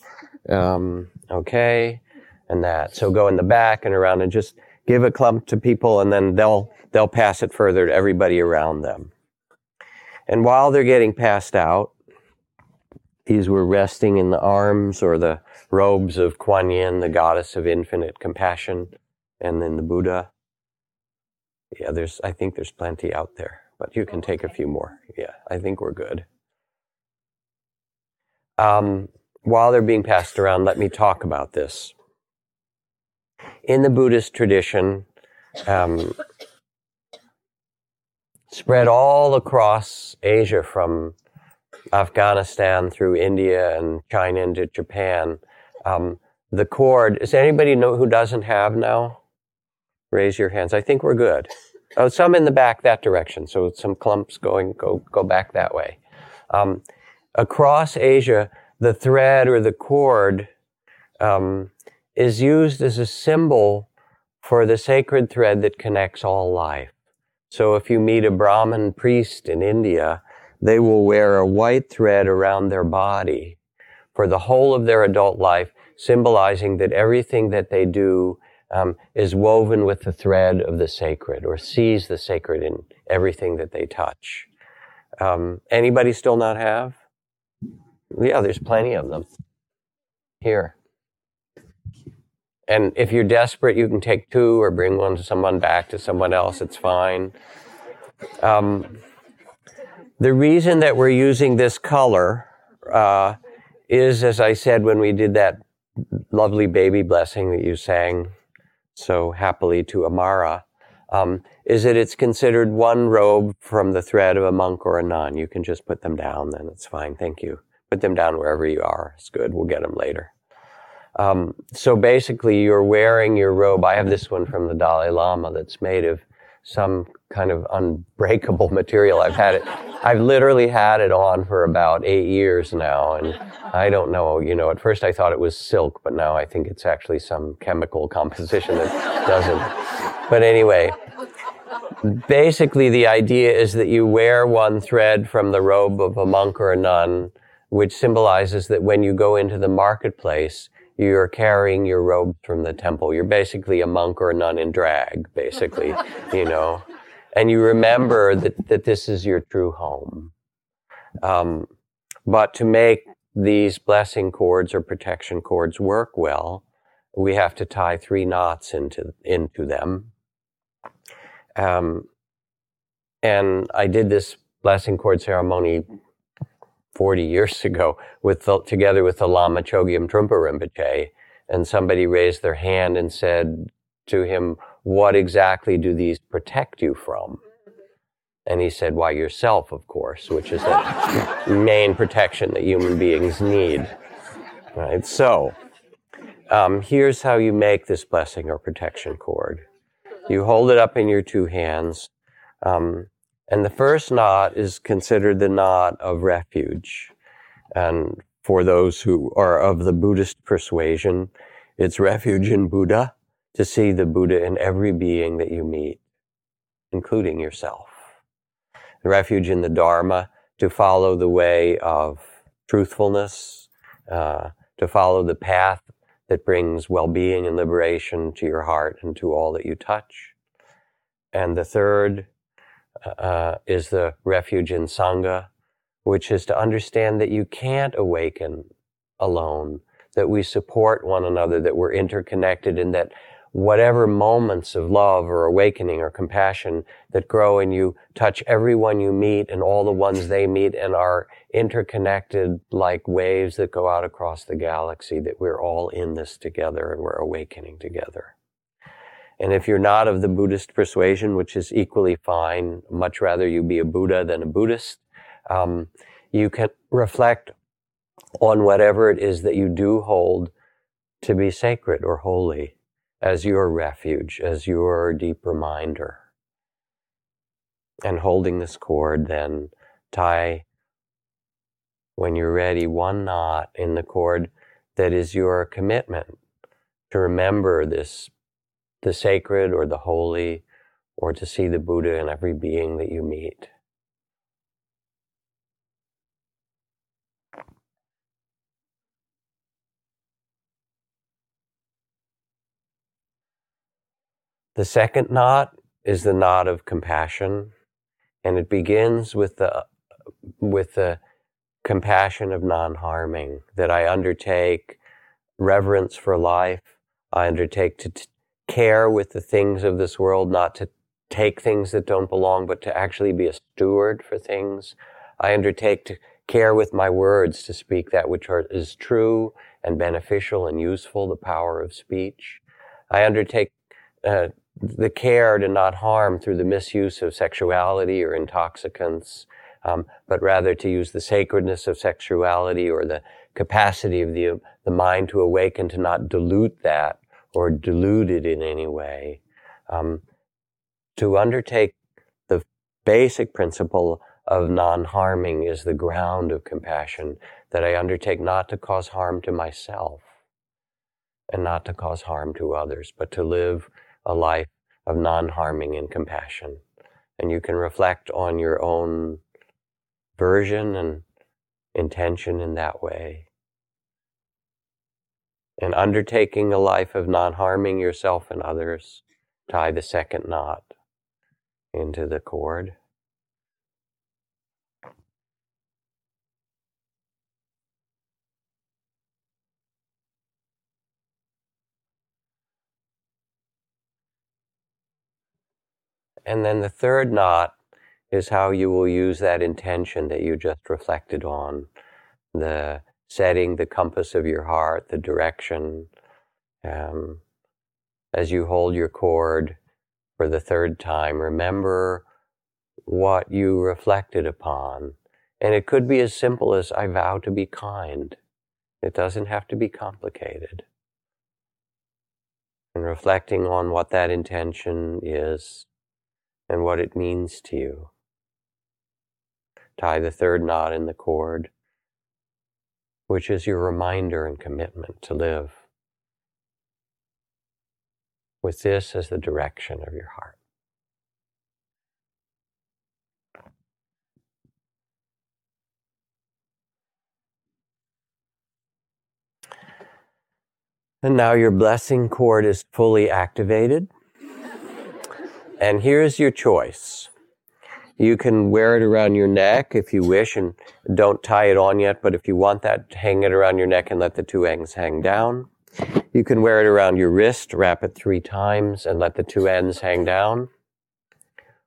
Um, okay, and that. So go in the back and around and just give a clump to people, and then they'll they'll pass it further to everybody around them. And while they're getting passed out, these were resting in the arms or the robes of Kuan Yin, the goddess of infinite compassion, and then the Buddha. Yeah, there's, I think there's plenty out there, but you can take a few more. Yeah, I think we're good. Um, while they're being passed around, let me talk about this. In the Buddhist tradition, um, spread all across Asia from Afghanistan through India and China into Japan. Um, the cord, is anybody know who doesn't have now? Raise your hands. I think we're good. Oh, some in the back that direction. So some clumps going, go, go back that way. Um, across Asia, the thread or the cord um, is used as a symbol for the sacred thread that connects all life. So if you meet a Brahmin priest in India, they will wear a white thread around their body for the whole of their adult life, symbolizing that everything that they do um, is woven with the thread of the sacred or sees the sacred in everything that they touch. Um, anybody still not have? Yeah, there's plenty of them. Here. And if you're desperate, you can take two or bring one to someone back to someone else. It's fine. Um, the reason that we're using this color uh, is, as I said when we did that lovely baby blessing that you sang so happily to Amara, um, is that it's considered one robe from the thread of a monk or a nun. You can just put them down, then it's fine. Thank you. Put them down wherever you are. It's good. We'll get them later. Um, so basically, you're wearing your robe. I have this one from the Dalai Lama that's made of some kind of unbreakable <laughs> material. I've had it, I've literally had it on for about eight years now, and I don't know. You know, at first I thought it was silk, but now I think it's actually some chemical composition that doesn't. But anyway, basically, the idea is that you wear one thread from the robe of a monk or a nun, which symbolizes that when you go into the marketplace, you're carrying your robe from the temple. You're basically a monk or a nun in drag, basically, <laughs> you know. and you remember that, that this is your true home. Um, but to make these blessing cords or protection cords work well, we have to tie three knots into, into them. Um, and I did this blessing cord ceremony 40 years <laughs> ago with the, together with the Lama Chogyam Trungpa Rinpoche. And somebody raised their hand and said to him, what exactly do these protect you from? And he said, why yourself, of course, which is the <laughs> main protection that human beings need. Right? So, um, here's how you make this blessing or protection cord. You hold it up in your two hands. Um, and the first knot is considered the knot of refuge. And for those who are of the Buddhist persuasion, it's refuge in Buddha to see the Buddha in every being that you meet, including yourself. The refuge in the Dharma to follow the way of truthfulness, uh, to follow the path that brings well being and liberation to your heart and to all that you touch. And the third uh, is the refuge in Sangha, which is to understand that you can't awaken alone, that we support one another, that we're interconnected, and that whatever moments of love or awakening or compassion that grow in you touch everyone you meet and all the ones they meet and are interconnected like waves that go out across the galaxy, that we're all in this together and we're awakening together. And if you're not of the Buddhist persuasion, which is equally fine, much rather you be a Buddha than a Buddhist, um, you can reflect on whatever it is that you do hold to be sacred or holy as your refuge, as your deep reminder. And holding this cord, then tie, when you're ready, one knot in the cord that is your commitment to remember this, the sacred or the holy, or to see the Buddha in every being that you meet. The second knot is the knot of compassion, and it begins with the with the compassion of non-harming that I undertake reverence for life. I undertake to care with the things of this world, not to take things that don't belong, but to actually be a steward for things. I undertake to care with my words, to speak that which are, is true and beneficial and useful, the power of speech. I undertake uh, the care to not harm through the misuse of sexuality or intoxicants, um, but rather to use the sacredness of sexuality or the capacity of the, the mind to awaken to not dilute that or dilute it in any way. Um, to undertake the basic principle of non-harming is the ground of compassion that I undertake not to cause harm to myself and not to cause harm to others, but to live a life of non-harming and compassion. And you can reflect on your own version and intention in that way. And undertaking a life of non-harming yourself and others, tie the second knot into the cord. And then the third knot is how you will use that intention that you just reflected on, the setting the compass of your heart, the direction. Um, as you hold your cord for the third time, remember what you reflected upon. And it could be as simple as I vow to be kind. It doesn't have to be complicated. And reflecting on what that intention is and what it means to you. Tie the third knot in the cord, which is your reminder and commitment to live with this as the direction of your heart. And now your blessing cord is fully activated. And here's your choice. You can wear it around your neck if you wish and don't tie it on yet, but if you want that, hang it around your neck and let the two ends hang down. You can wear it around your wrist, wrap it three times and let the two ends hang down.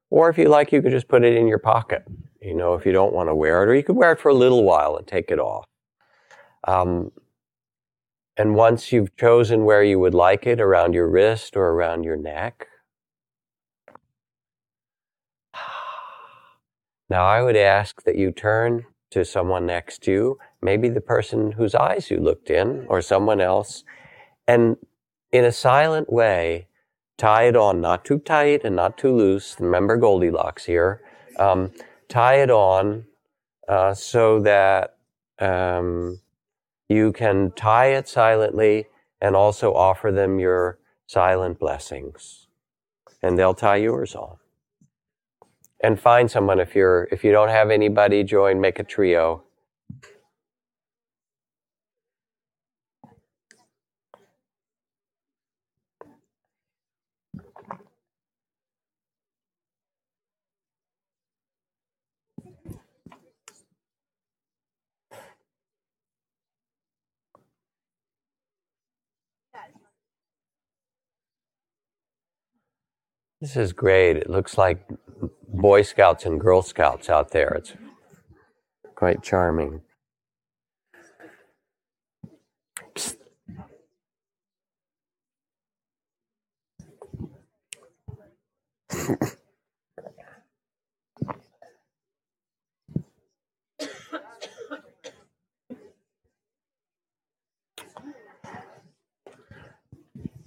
Or if you like, you could just put it in your pocket, you know, if you don't want to wear it, or you could wear it for a little while and take it off. Um, and once you've chosen where you would like it, around your wrist or around your neck, now I would ask that you turn to someone next to you, maybe the person whose eyes you looked in, or someone else, and in a silent way, tie it on, not too tight and not too loose. Remember Goldilocks here. Um, tie it on uh, so that um, you can tie it silently and also offer them your silent blessings. And they'll tie yours on. And find someone if you're if you don't have anybody, join, make a trio. This is great. It looks like Boy Scouts and Girl Scouts out there. It's quite charming. <laughs>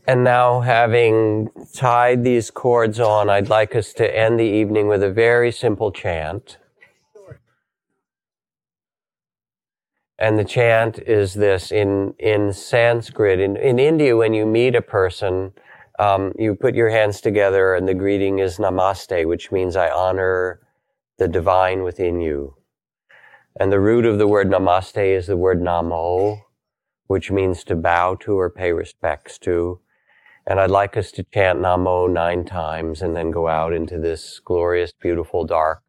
And now, having tied these cords on, I'd like us to end the evening with a very simple chant. And the chant is this in, in Sanskrit. In, in India, when you meet a person, um, you put your hands together and the greeting is namaste, which means I honor the divine within you. And the root of the word namaste is the word namo, which means to bow to or pay respects to. And I'd like us to chant Namo nine times and then go out into this glorious, beautiful, dark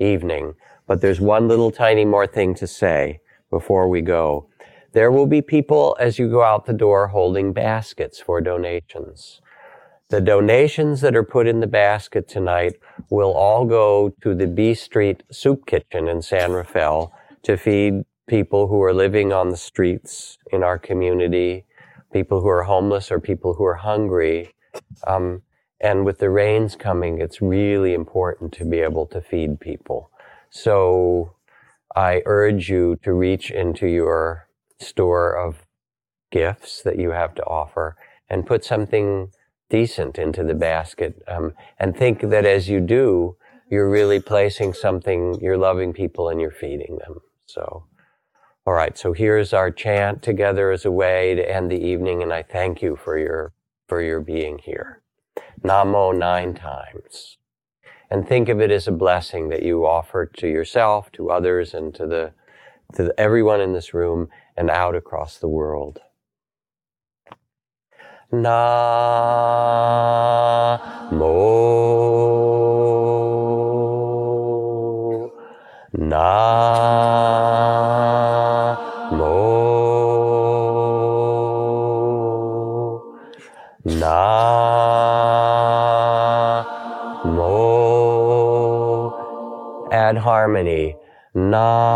evening. But there's one little tiny more thing to say before we go. There will be people as you go out the door holding baskets for donations. The donations that are put in the basket tonight will all go to the B Street Soup Kitchen in San Rafael to feed people who are living on the streets in our community people who are homeless or people who are hungry. Um, and with the rains coming, it's really important to be able to feed people. So I urge you to reach into your store of gifts that you have to offer and put something decent into the basket. Um, and think that as you do, you're really placing something, you're loving people and you're feeding them. So all right, so here's our chant together as a way to end the evening, and I thank you for your for your being here. Namo nine times. And think of it as a blessing that you offer to yourself, to others, and to the to everyone in this room and out across the world. Namo. Namo. pula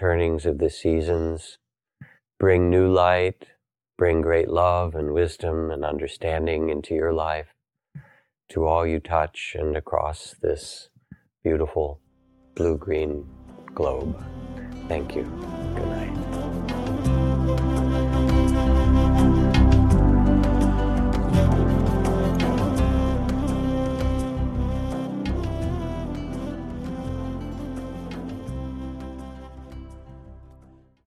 turnings of the seasons bring new light, bring great love and wisdom and understanding into your life, to all you touch, and across this beautiful blue green globe. Thank you. Good night.